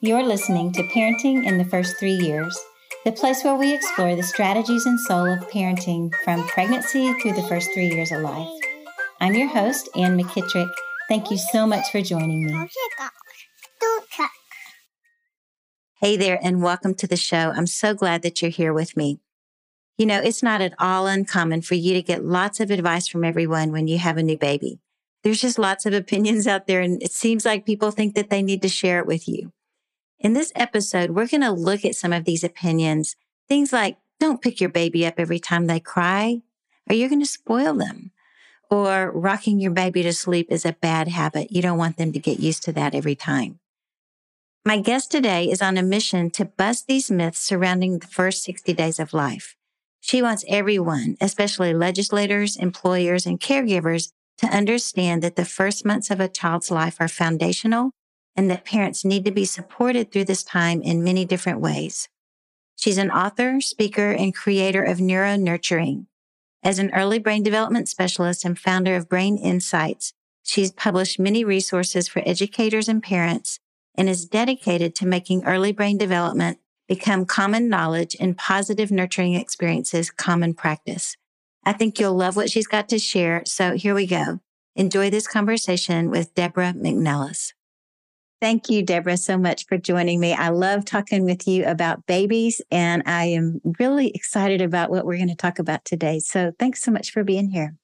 You're listening to Parenting in the First Three Years, the place where we explore the strategies and soul of parenting from pregnancy through the first three years of life. I'm your host, Ann McKittrick. Thank you so much for joining me. Hey there, and welcome to the show. I'm so glad that you're here with me. You know, it's not at all uncommon for you to get lots of advice from everyone when you have a new baby. There's just lots of opinions out there, and it seems like people think that they need to share it with you. In this episode, we're going to look at some of these opinions. Things like don't pick your baby up every time they cry, or you're going to spoil them. Or rocking your baby to sleep is a bad habit. You don't want them to get used to that every time. My guest today is on a mission to bust these myths surrounding the first 60 days of life. She wants everyone, especially legislators, employers, and caregivers, to understand that the first months of a child's life are foundational and that parents need to be supported through this time in many different ways. She's an author, speaker, and creator of Neuro Nurturing. As an early brain development specialist and founder of Brain Insights, she's published many resources for educators and parents and is dedicated to making early brain development become common knowledge and positive nurturing experiences common practice. I think you'll love what she's got to share. So here we go. Enjoy this conversation with Deborah McNelis. Thank you, Deborah, so much for joining me. I love talking with you about babies, and I am really excited about what we're going to talk about today. So thanks so much for being here.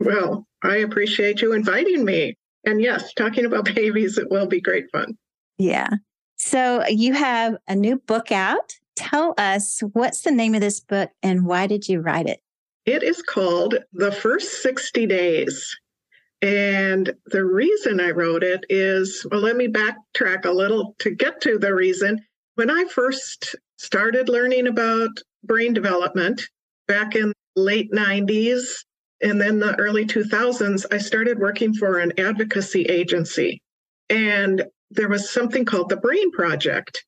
Well, I appreciate you inviting me. And yes, talking about babies, it will be great fun. Yeah. So you have a new book out. Tell us what's the name of this book and why did you write it? It is called The First 60 Days. And the reason I wrote it is well, let me backtrack a little to get to the reason. When I first started learning about brain development back in late 90s and then the early 2000s, I started working for an advocacy agency. And there was something called the Brain Project.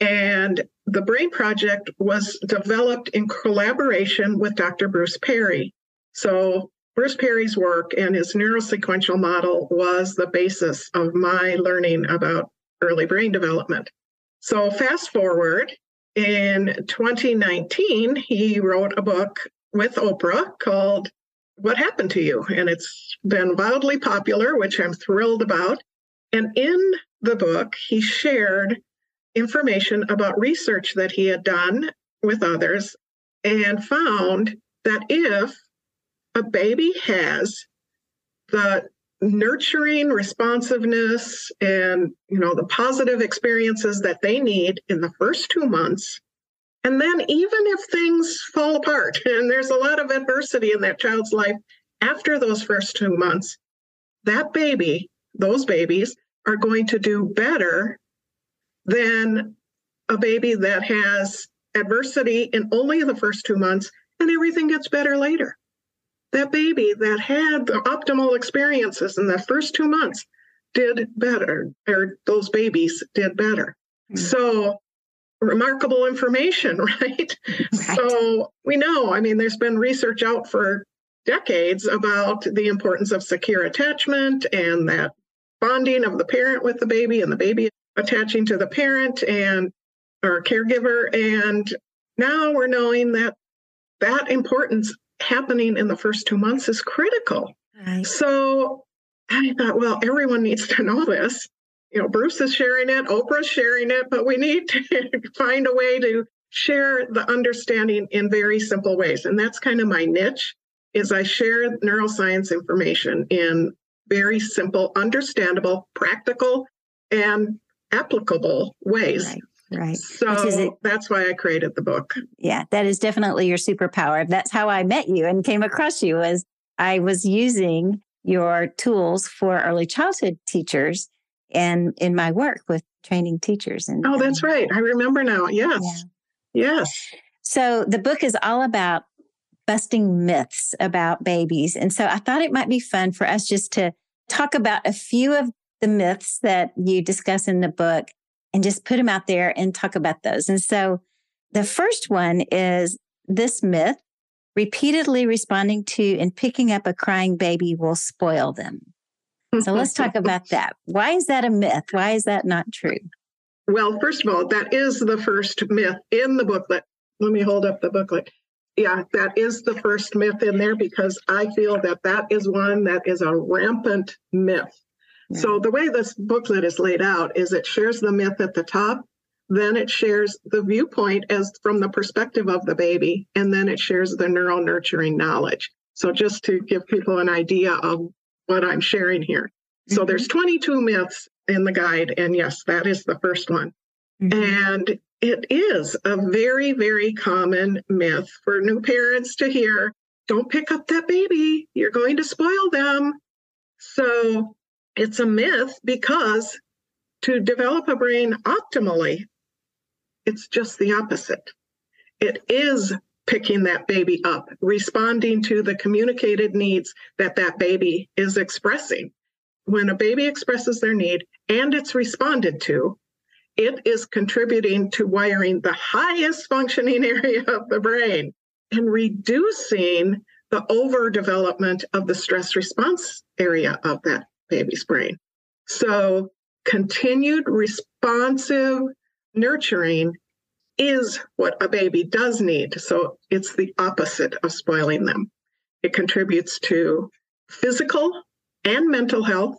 And the Brain Project was developed in collaboration with Dr. Bruce Perry. So, Bruce Perry's work and his neurosequential model was the basis of my learning about early brain development. So, fast forward in 2019, he wrote a book with Oprah called What Happened to You? And it's been wildly popular, which I'm thrilled about. And in the book, he shared information about research that he had done with others and found that if a baby has the nurturing responsiveness and you know the positive experiences that they need in the first 2 months and then even if things fall apart and there's a lot of adversity in that child's life after those first 2 months that baby those babies are going to do better than a baby that has adversity in only the first two months and everything gets better later. That baby that had the optimal experiences in the first two months did better, or those babies did better. Mm-hmm. So, remarkable information, right? right? So, we know, I mean, there's been research out for decades about the importance of secure attachment and that bonding of the parent with the baby and the baby attaching to the parent and or caregiver and now we're knowing that that importance happening in the first two months is critical right. so i thought well everyone needs to know this you know bruce is sharing it oprah's sharing it but we need to find a way to share the understanding in very simple ways and that's kind of my niche is i share neuroscience information in very simple, understandable, practical, and applicable ways. Right. Right. So that's why I created the book. Yeah, that is definitely your superpower. That's how I met you and came across you as I was using your tools for early childhood teachers and in my work with training teachers. And oh, that's right. I remember now. Yes. Yeah. Yes. So the book is all about busting myths about babies. And so I thought it might be fun for us just to talk about a few of the myths that you discuss in the book and just put them out there and talk about those. And so the first one is this myth repeatedly responding to and picking up a crying baby will spoil them. So let's talk about that. Why is that a myth? Why is that not true? Well, first of all, that is the first myth in the booklet. Let me hold up the booklet. Yeah, that is the first myth in there because I feel that that is one that is a rampant myth. Yeah. So the way this booklet is laid out is it shares the myth at the top, then it shares the viewpoint as from the perspective of the baby, and then it shares the neural nurturing knowledge. So just to give people an idea of what I'm sharing here. So mm-hmm. there's 22 myths in the guide, and yes, that is the first one. Mm-hmm. And it is a very, very common myth for new parents to hear don't pick up that baby, you're going to spoil them. So it's a myth because to develop a brain optimally, it's just the opposite. It is picking that baby up, responding to the communicated needs that that baby is expressing. When a baby expresses their need and it's responded to, it is contributing to wiring the highest functioning area of the brain and reducing the overdevelopment of the stress response area of that baby's brain. So, continued responsive nurturing is what a baby does need. So, it's the opposite of spoiling them. It contributes to physical and mental health.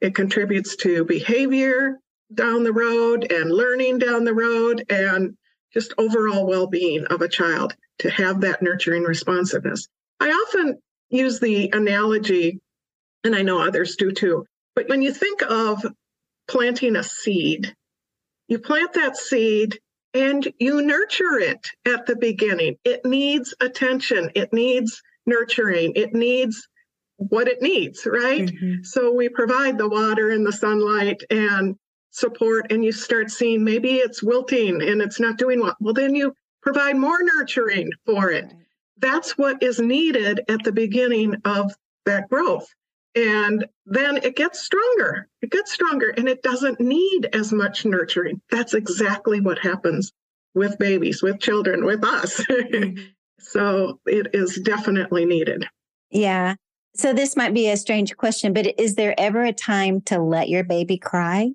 It contributes to behavior, down the road and learning down the road and just overall well-being of a child to have that nurturing responsiveness. I often use the analogy and I know others do too. But when you think of planting a seed, you plant that seed and you nurture it at the beginning. It needs attention, it needs nurturing, it needs what it needs, right? Mm-hmm. So we provide the water and the sunlight and support and you start seeing maybe it's wilting and it's not doing well, well, then you provide more nurturing for it. That's what is needed at the beginning of that growth. And then it gets stronger. It gets stronger and it doesn't need as much nurturing. That's exactly what happens with babies, with children, with us. Mm-hmm. so it is definitely needed. Yeah. So this might be a strange question, but is there ever a time to let your baby cry?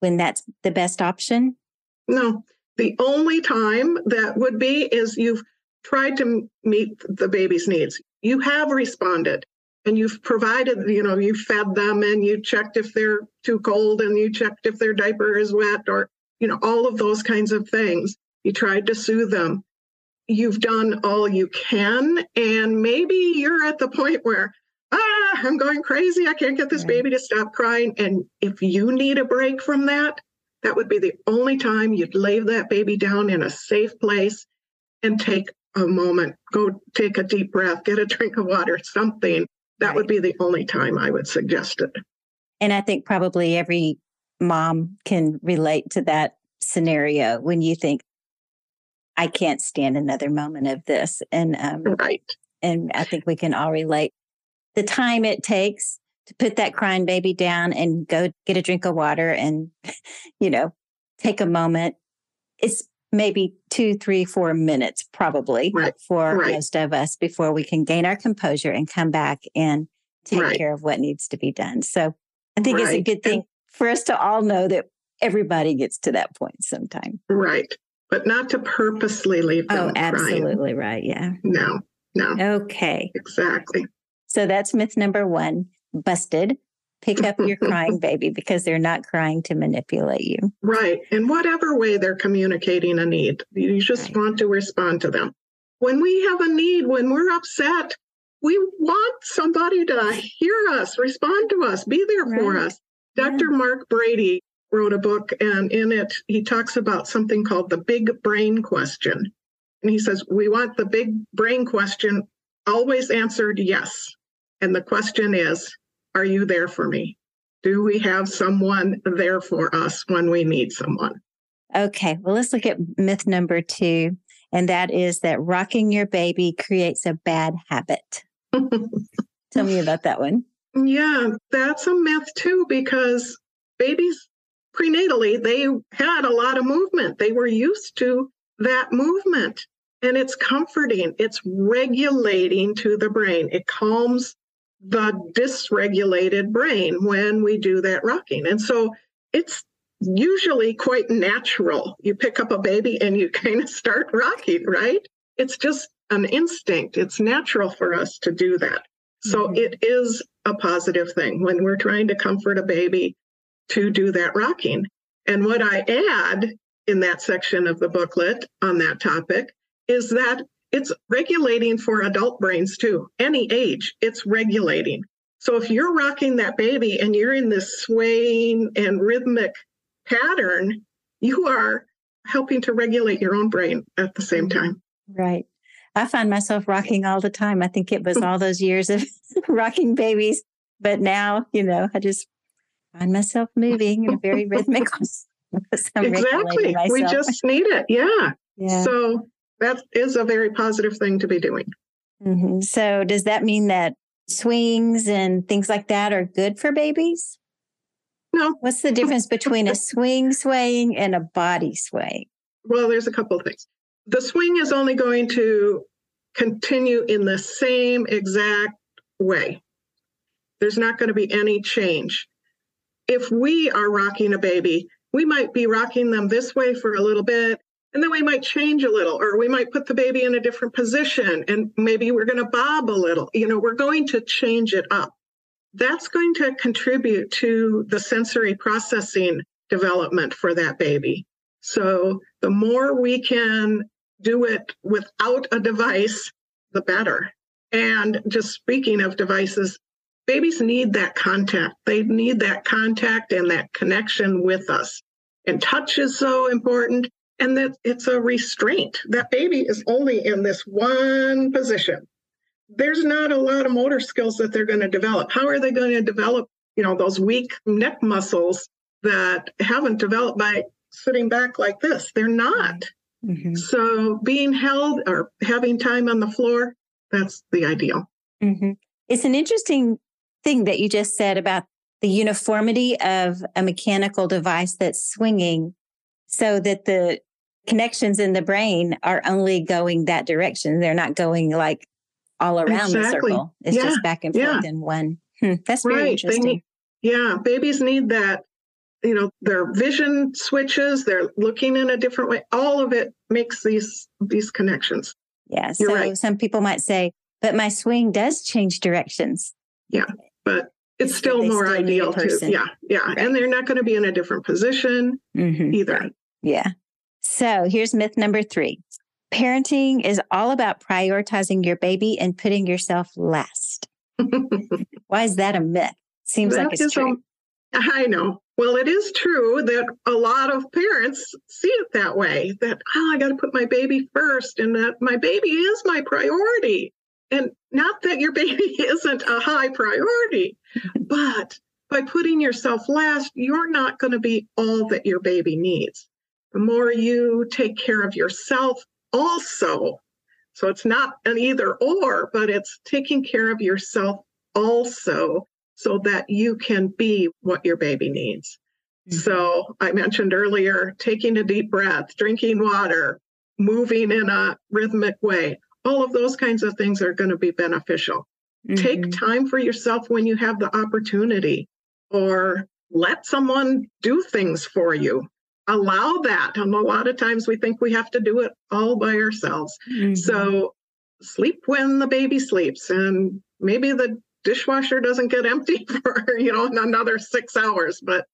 when that's the best option? No. The only time that would be is you've tried to meet the baby's needs. You have responded and you've provided, you know, you fed them and you checked if they're too cold and you checked if their diaper is wet or, you know, all of those kinds of things. You tried to soothe them. You've done all you can. And maybe you're at the point where ah, I'm going crazy. I can't get this baby to stop crying. And if you need a break from that, that would be the only time you'd lay that baby down in a safe place and take a moment, go take a deep breath, get a drink of water, something. That right. would be the only time I would suggest it. And I think probably every mom can relate to that scenario when you think, I can't stand another moment of this. And um, right. And I think we can all relate the time it takes to put that crying baby down and go get a drink of water and, you know, take a moment. It's maybe two, three, four minutes probably right. for right. most of us before we can gain our composure and come back and take right. care of what needs to be done. So I think it's a good thing for us to all know that everybody gets to that point sometime. Right. But not to purposely leave oh, them. Oh, absolutely right. Yeah. No, no. Okay. Exactly. So that's myth number one busted. Pick up your crying baby because they're not crying to manipulate you. Right. In whatever way they're communicating a need, you just right. want to respond to them. When we have a need, when we're upset, we want somebody to hear us, respond to us, be there right. for us. Dr. Yeah. Mark Brady wrote a book, and in it, he talks about something called the big brain question. And he says, We want the big brain question always answered yes. And the question is Are you there for me? Do we have someone there for us when we need someone? Okay, well, let's look at myth number two, and that is that rocking your baby creates a bad habit. Tell me about that one. Yeah, that's a myth too, because babies prenatally, they had a lot of movement. They were used to that movement and it's comforting. It's regulating to the brain. It calms the dysregulated brain when we do that rocking. And so it's usually quite natural. You pick up a baby and you kind of start rocking, right? It's just an instinct. It's natural for us to do that. So mm-hmm. it is a positive thing when we're trying to comfort a baby to do that rocking. And what I add in that section of the booklet on that topic is that it's regulating for adult brains too. Any age, it's regulating. So if you're rocking that baby and you're in this swaying and rhythmic pattern, you are helping to regulate your own brain at the same time. Right. I find myself rocking all the time. I think it was all those years of rocking babies. But now, you know, I just find myself moving in a very rhythmic exactly. We just need it. Yeah. yeah. So that is a very positive thing to be doing. Mm-hmm. So does that mean that swings and things like that are good for babies? No. What's the difference between a swing swaying and a body swaying? Well, there's a couple of things. The swing is only going to continue in the same exact way. There's not going to be any change. If we are rocking a baby, we might be rocking them this way for a little bit, and then we might change a little, or we might put the baby in a different position, and maybe we're going to bob a little. You know, we're going to change it up. That's going to contribute to the sensory processing development for that baby. So the more we can do it without a device, the better. And just speaking of devices, babies need that contact. They need that contact and that connection with us. And touch is so important. And that it's a restraint. That baby is only in this one position. There's not a lot of motor skills that they're going to develop. How are they going to develop, you know, those weak neck muscles that haven't developed by sitting back like this? They're not. Mm-hmm. So being held or having time on the floor, that's the ideal. Mm-hmm. It's an interesting thing that you just said about the uniformity of a mechanical device that's swinging so that the connections in the brain are only going that direction. They're not going like all around exactly. the circle. It's yeah. just back and forth yeah. in one. Hmm. That's very right. interesting. Need, yeah, babies need that. You know, their vision switches. They're looking in a different way. All of it makes these these connections. Yeah. You're so right. some people might say, "But my swing does change directions." Yeah, but it's still more still ideal too. Yeah, yeah, right. and they're not going to be in a different position mm-hmm. either. Right. Yeah. So here's myth number three: parenting is all about prioritizing your baby and putting yourself last. Why is that a myth? Seems that like it's true. A, I know. Well, it is true that a lot of parents see it that way that, oh, I got to put my baby first and that my baby is my priority. And not that your baby isn't a high priority, but by putting yourself last, you're not going to be all that your baby needs. The more you take care of yourself, also, so it's not an either or, but it's taking care of yourself also so that you can be what your baby needs. Mm-hmm. So I mentioned earlier taking a deep breath, drinking water, moving in a rhythmic way all of those kinds of things are going to be beneficial. Mm-hmm. Take time for yourself when you have the opportunity, or let someone do things for you. Allow that. And a lot of times we think we have to do it all by ourselves. Mm-hmm. So sleep when the baby sleeps, and maybe the dishwasher doesn't get empty for you know another six hours, but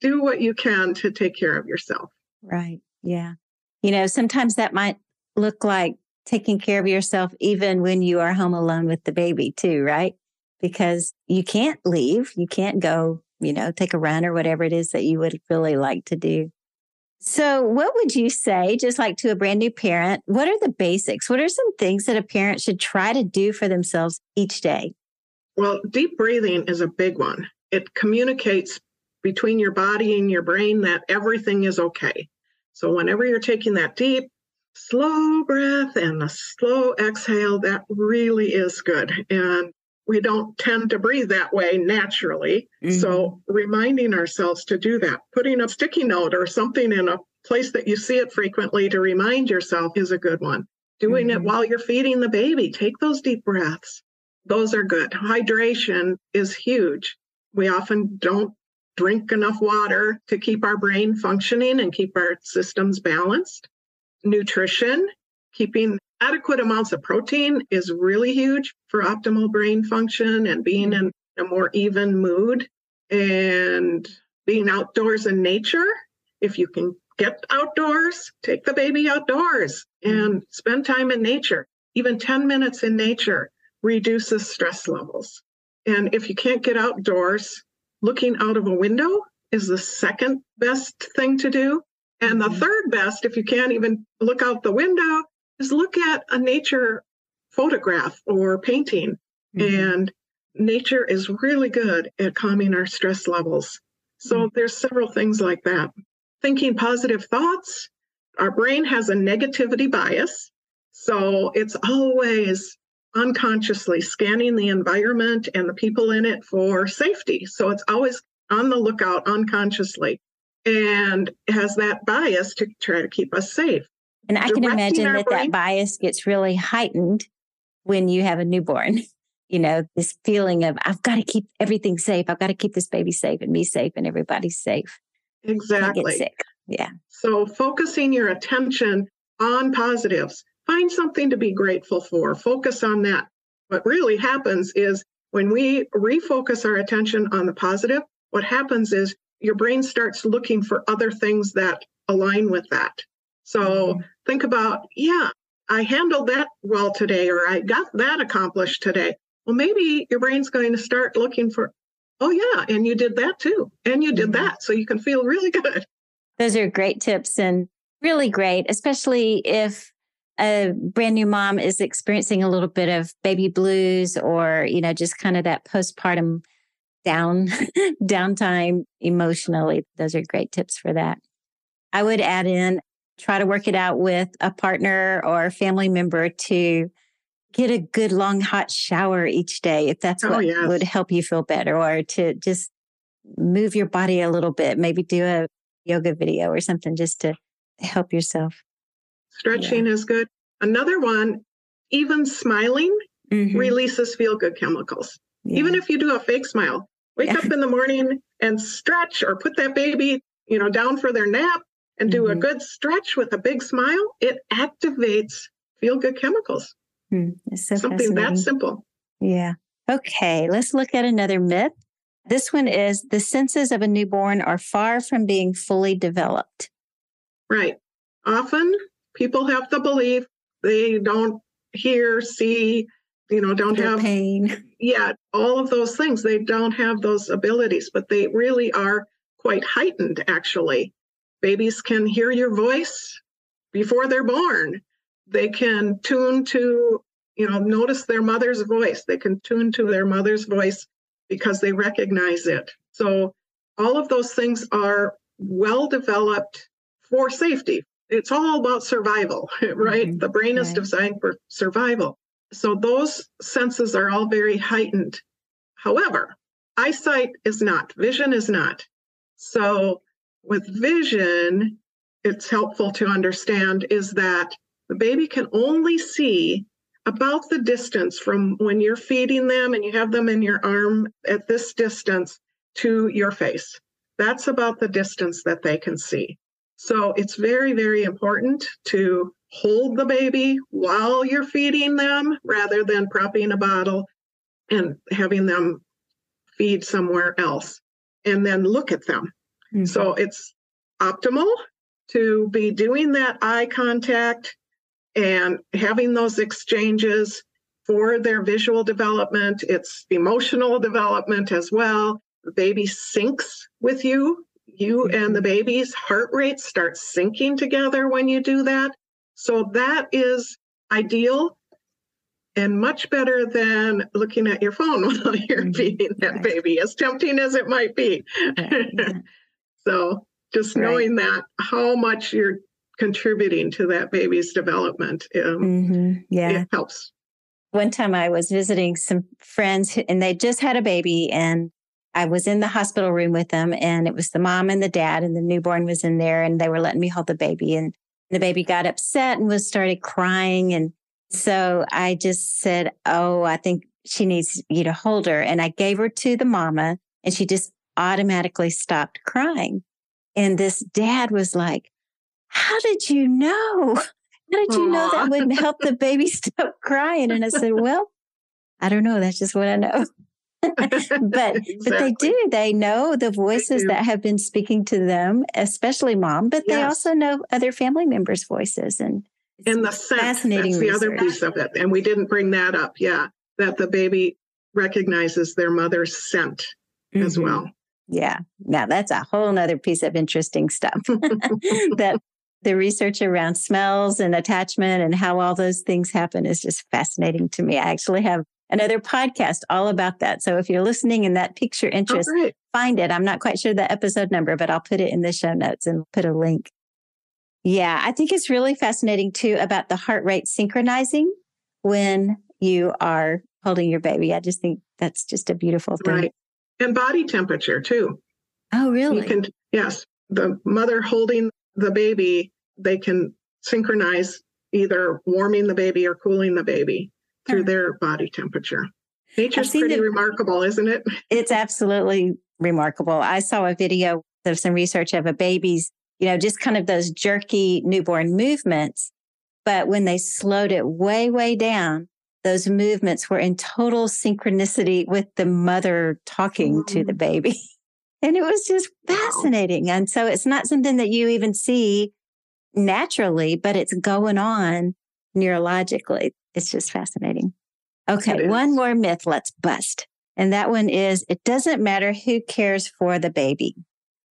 do what you can to take care of yourself. Right. Yeah. You know, sometimes that might look like taking care of yourself even when you are home alone with the baby too, right? Because you can't leave, you can't go, you know, take a run or whatever it is that you would really like to do. So, what would you say, just like to a brand new parent, what are the basics? What are some things that a parent should try to do for themselves each day? Well, deep breathing is a big one. It communicates between your body and your brain that everything is okay. So, whenever you're taking that deep, slow breath and a slow exhale, that really is good. And we don't tend to breathe that way naturally. Mm-hmm. So, reminding ourselves to do that, putting a sticky note or something in a place that you see it frequently to remind yourself is a good one. Doing mm-hmm. it while you're feeding the baby, take those deep breaths. Those are good. Hydration is huge. We often don't drink enough water to keep our brain functioning and keep our systems balanced. Nutrition, keeping adequate amounts of protein is really huge for optimal brain function and being in a more even mood and being outdoors in nature. If you can get outdoors, take the baby outdoors and spend time in nature. Even 10 minutes in nature reduces stress levels. And if you can't get outdoors, looking out of a window is the second best thing to do. And the mm-hmm. third best, if you can't even look out the window, is look at a nature photograph or painting. Mm-hmm. And nature is really good at calming our stress levels. So mm-hmm. there's several things like that. Thinking positive thoughts. Our brain has a negativity bias. So it's always unconsciously scanning the environment and the people in it for safety. So it's always on the lookout unconsciously and has that bias to try to keep us safe. And I can imagine that brain. that bias gets really heightened when you have a newborn. You know, this feeling of, I've got to keep everything safe. I've got to keep this baby safe and me safe and everybody's safe. Exactly. Yeah. So focusing your attention on positives, find something to be grateful for, focus on that. What really happens is when we refocus our attention on the positive, what happens is your brain starts looking for other things that align with that. So mm-hmm. think about, yeah, I handled that well today, or I got that accomplished today. Well, maybe your brain's going to start looking for, oh, yeah, and you did that too. And you did mm-hmm. that. So you can feel really good. Those are great tips and really great, especially if a brand new mom is experiencing a little bit of baby blues or, you know, just kind of that postpartum down downtime emotionally. Those are great tips for that. I would add in try to work it out with a partner or family member to get a good long hot shower each day if that's oh, what yes. would help you feel better or to just move your body a little bit maybe do a yoga video or something just to help yourself stretching yeah. is good another one even smiling mm-hmm. releases feel good chemicals yeah. even if you do a fake smile wake yeah. up in the morning and stretch or put that baby you know down for their nap and do mm-hmm. a good stretch with a big smile it activates feel good chemicals Hmm, so Something that simple. Yeah. Okay, let's look at another myth. This one is the senses of a newborn are far from being fully developed. Right. Often people have the belief they don't hear, see, you know, don't have pain. Yeah, all of those things. They don't have those abilities, but they really are quite heightened, actually. Babies can hear your voice before they're born. They can tune to you know notice their mother's voice. They can tune to their mother's voice because they recognize it. So all of those things are well developed for safety. It's all about survival right? Mm-hmm. the brain right. is designed for survival. So those senses are all very heightened. However eyesight is not vision is not. So with vision it's helpful to understand is that the baby can only see about the distance from when you're feeding them and you have them in your arm at this distance to your face. That's about the distance that they can see. So it's very, very important to hold the baby while you're feeding them rather than propping a bottle and having them feed somewhere else and then look at them. Mm-hmm. So it's optimal to be doing that eye contact and having those exchanges for their visual development, it's emotional development as well. The baby syncs with you. You and the baby's heart rate start syncing together when you do that. So that is ideal and much better than looking at your phone while you're mm-hmm. feeding that baby, as tempting as it might be. so just right. knowing that how much you're contributing to that baby's development. Um, mm-hmm. Yeah. It helps. One time I was visiting some friends and they just had a baby and I was in the hospital room with them and it was the mom and the dad and the newborn was in there and they were letting me hold the baby and the baby got upset and was started crying. And so I just said, Oh, I think she needs you to hold her. And I gave her to the mama and she just automatically stopped crying. And this dad was like, How did you know? How did you know that would help the baby stop crying? And I said, Well, I don't know. That's just what I know. but exactly. but they do. They know the voices that have been speaking to them, especially mom, but yes. they also know other family members' voices. And and the scent, fascinating that's the research. other piece of it. And we didn't bring that up. Yeah. That the baby recognizes their mother's scent mm-hmm. as well. Yeah. Now that's a whole nother piece of interesting stuff that the research around smells and attachment and how all those things happen is just fascinating to me. I actually have another podcast all about that. So if you're listening and that piques your oh, interest, oh, find it. I'm not quite sure the episode number, but I'll put it in the show notes and put a link. Yeah, I think it's really fascinating too about the heart rate synchronizing when you are holding your baby. I just think that's just a beautiful thing. Right. And body temperature too. Oh, really? You can, yes. The mother holding the baby, they can synchronize either warming the baby or cooling the baby through their body temperature. Nature's pretty remarkable, isn't it? It's absolutely remarkable. I saw a video of some research of a baby's, you know, just kind of those jerky newborn movements. But when they slowed it way, way down, those movements were in total synchronicity with the mother talking to the mm. baby. And it was just fascinating. And so it's not something that you even see naturally, but it's going on neurologically. It's just fascinating. Okay, one more myth let's bust. And that one is it doesn't matter who cares for the baby.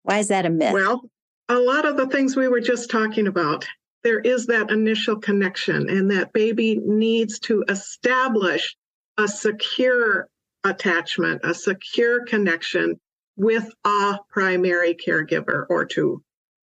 Why is that a myth? Well, a lot of the things we were just talking about, there is that initial connection, and that baby needs to establish a secure attachment, a secure connection with a primary caregiver or two.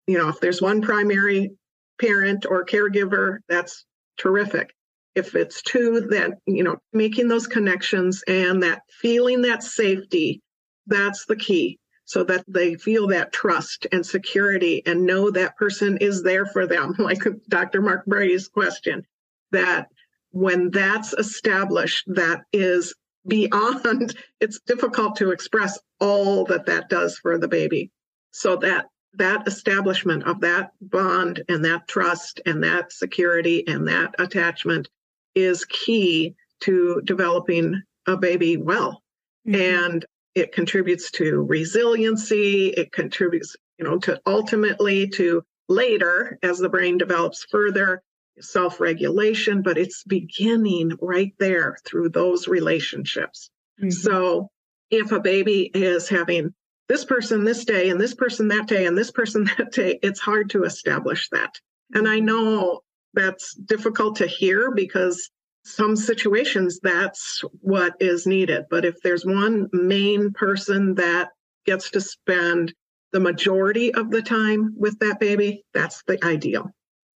You know, if there's one primary parent or caregiver, that's terrific if it's two then, you know making those connections and that feeling that safety that's the key so that they feel that trust and security and know that person is there for them like dr mark brady's question that when that's established that is beyond it's difficult to express all that that does for the baby so that that establishment of that bond and that trust and that security and that attachment is key to developing a baby well. Mm-hmm. And it contributes to resiliency. It contributes, you know, to ultimately to later as the brain develops further, self regulation, but it's beginning right there through those relationships. Mm-hmm. So if a baby is having this person this day and this person that day and this person that day, it's hard to establish that. And I know that's difficult to hear because some situations that's what is needed. But if there's one main person that gets to spend the majority of the time with that baby, that's the ideal.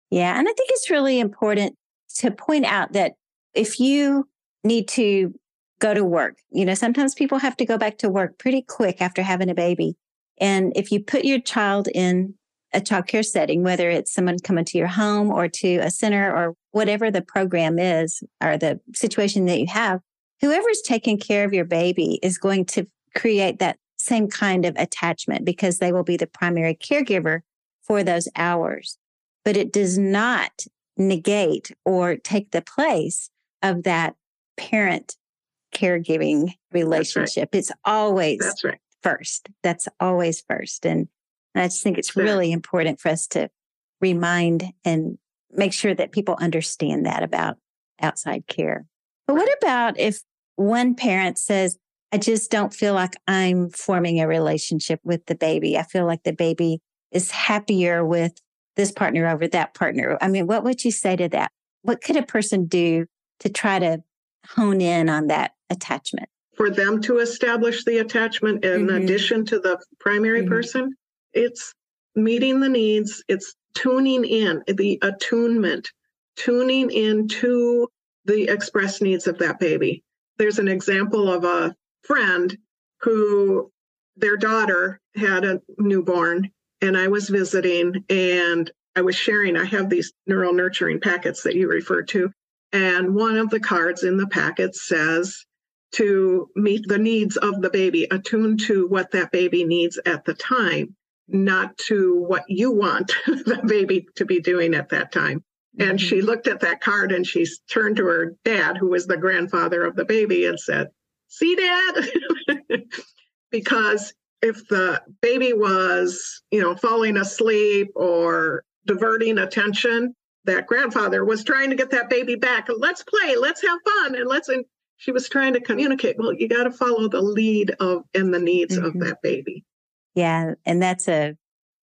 Yeah. And I think it's really important to point out that if you need to go to work, you know, sometimes people have to go back to work pretty quick after having a baby. And if you put your child in a childcare setting, whether it's someone coming to your home or to a center or whatever the program is or the situation that you have, whoever's taking care of your baby is going to create that same kind of attachment because they will be the primary caregiver for those hours. But it does not negate or take the place of that parent caregiving relationship. Right. It's always That's right. first. That's always first. And and I just think it's really important for us to remind and make sure that people understand that about outside care. But what about if one parent says, I just don't feel like I'm forming a relationship with the baby. I feel like the baby is happier with this partner over that partner. I mean, what would you say to that? What could a person do to try to hone in on that attachment? For them to establish the attachment in mm-hmm. addition to the primary mm-hmm. person? It's meeting the needs, it's tuning in, the attunement, tuning in to the express needs of that baby. There's an example of a friend who their daughter had a newborn, and I was visiting and I was sharing. I have these neural nurturing packets that you refer to. And one of the cards in the packet says, to meet the needs of the baby, attuned to what that baby needs at the time, not to what you want the baby to be doing at that time. And she mm-hmm. looked at that card and she turned to her dad, who was the grandfather of the baby, and said, See, dad? because if the baby was, you know, falling asleep or diverting attention, that grandfather was trying to get that baby back. Let's play, let's have fun, and let's. And she was trying to communicate. Well, you got to follow the lead of and the needs mm-hmm. of that baby. Yeah, and that's a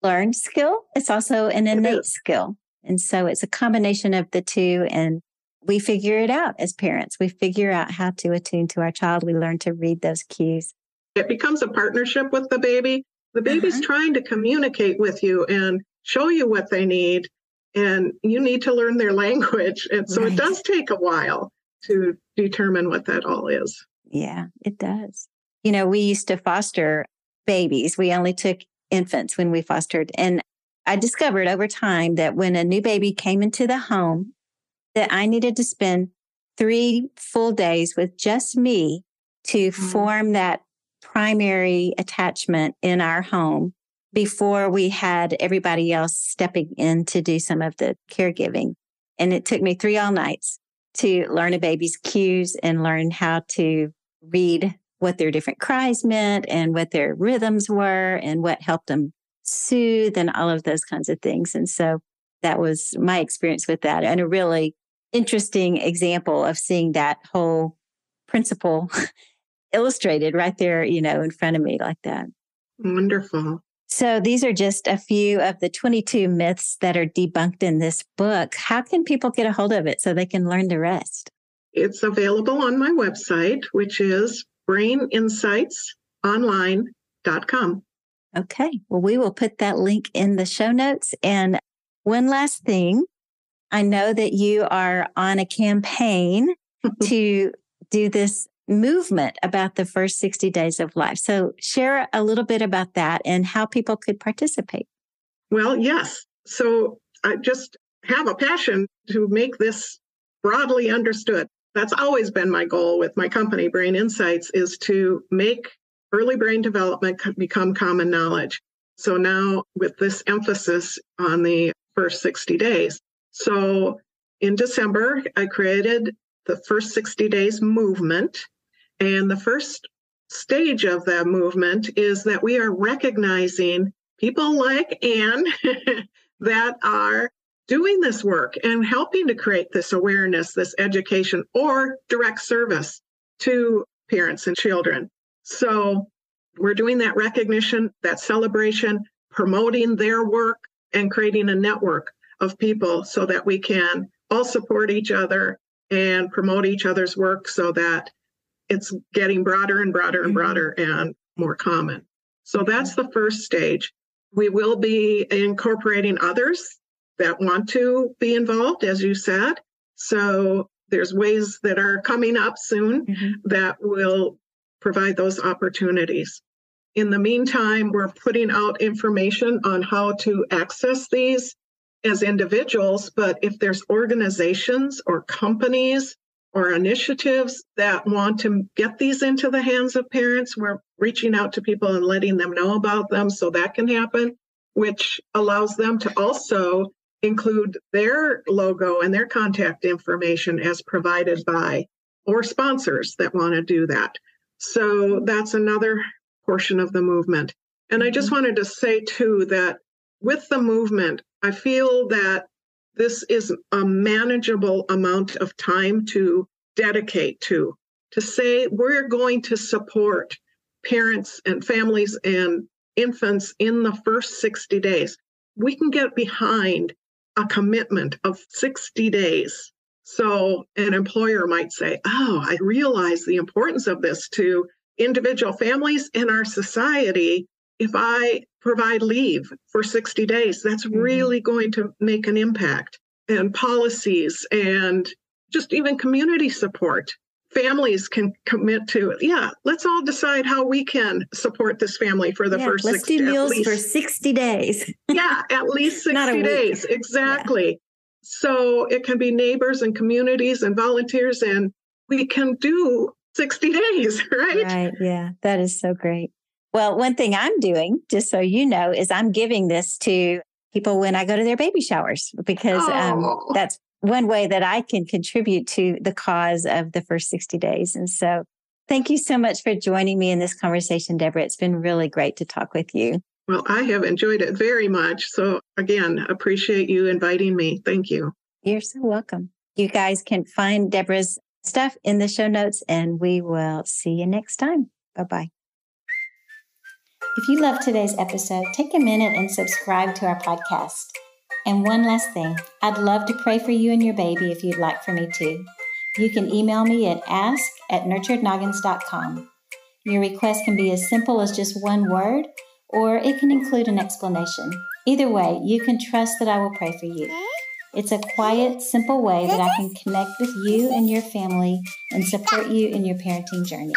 learned skill. It's also an innate skill, and so it's a combination of the two. And we figure it out as parents. We figure out how to attune to our child. We learn to read those cues. It becomes a partnership with the baby. The baby's uh-huh. trying to communicate with you and show you what they need and you need to learn their language. And so right. it does take a while to determine what that all is. Yeah, it does. You know, we used to foster babies. We only took infants when we fostered. And I discovered over time that when a new baby came into the home, that I needed to spend three full days with just me to mm-hmm. form that primary attachment in our home before we had everybody else stepping in to do some of the caregiving. And it took me three all nights to learn a baby's cues and learn how to read what their different cries meant and what their rhythms were and what helped them soothe and all of those kinds of things. And so that was my experience with that and a really interesting example of seeing that whole principle illustrated right there, you know, in front of me like that. Wonderful. So these are just a few of the 22 myths that are debunked in this book. How can people get a hold of it so they can learn the rest? It's available on my website, which is braininsightsonline.com. Okay. Well, we will put that link in the show notes. And one last thing I know that you are on a campaign to do this movement about the first 60 days of life. So, share a little bit about that and how people could participate. Well, yes. So, I just have a passion to make this broadly understood. That's always been my goal with my company, Brain Insights, is to make early brain development become common knowledge. So now with this emphasis on the first 60 days. So in December, I created the first 60 days movement and the first stage of that movement is that we are recognizing people like Ann that are doing this work and helping to create this awareness, this education, or direct service to parents and children. So we're doing that recognition, that celebration, promoting their work, and creating a network of people so that we can all support each other and promote each other's work so that it's getting broader and broader and mm-hmm. broader and more common. So that's the first stage. We will be incorporating others that want to be involved, as you said. So there's ways that are coming up soon mm-hmm. that will provide those opportunities. In the meantime, we're putting out information on how to access these as individuals, but if there's organizations or companies or initiatives that want to get these into the hands of parents. We're reaching out to people and letting them know about them so that can happen, which allows them to also include their logo and their contact information as provided by or sponsors that want to do that. So that's another portion of the movement. And I just mm-hmm. wanted to say too that with the movement, I feel that this is a manageable amount of time to dedicate to, to say we're going to support parents and families and infants in the first 60 days. We can get behind a commitment of 60 days. So an employer might say, Oh, I realize the importance of this to individual families in our society. If I provide leave for 60 days. That's mm-hmm. really going to make an impact. And policies and just even community support. Families can commit to, yeah, let's all decide how we can support this family for the yeah, first let's 60 do meals least, for 60 days. yeah, at least 60 days. Exactly. Yeah. So it can be neighbors and communities and volunteers, and we can do 60 days, right? Right. Yeah. That is so great. Well, one thing I'm doing, just so you know, is I'm giving this to people when I go to their baby showers because um, Oh. that's one way that I can contribute to the cause of the first 60 days. And so thank you so much for joining me in this conversation, Deborah. It's been really great to talk with you. Well, I have enjoyed it very much. So, again, appreciate you inviting me. Thank you. You're so welcome. You guys can find Deborah's stuff in the show notes, and we will see you next time. Bye bye. If you love today's episode, take a minute and subscribe to our podcast. And one last thing I'd love to pray for you and your baby if you'd like for me to. You can email me at ask at nurturednoggins.com. Your request can be as simple as just one word, or it can include an explanation. Either way, you can trust that I will pray for you. It's a quiet, simple way that I can connect with you and your family and support you in your parenting journey.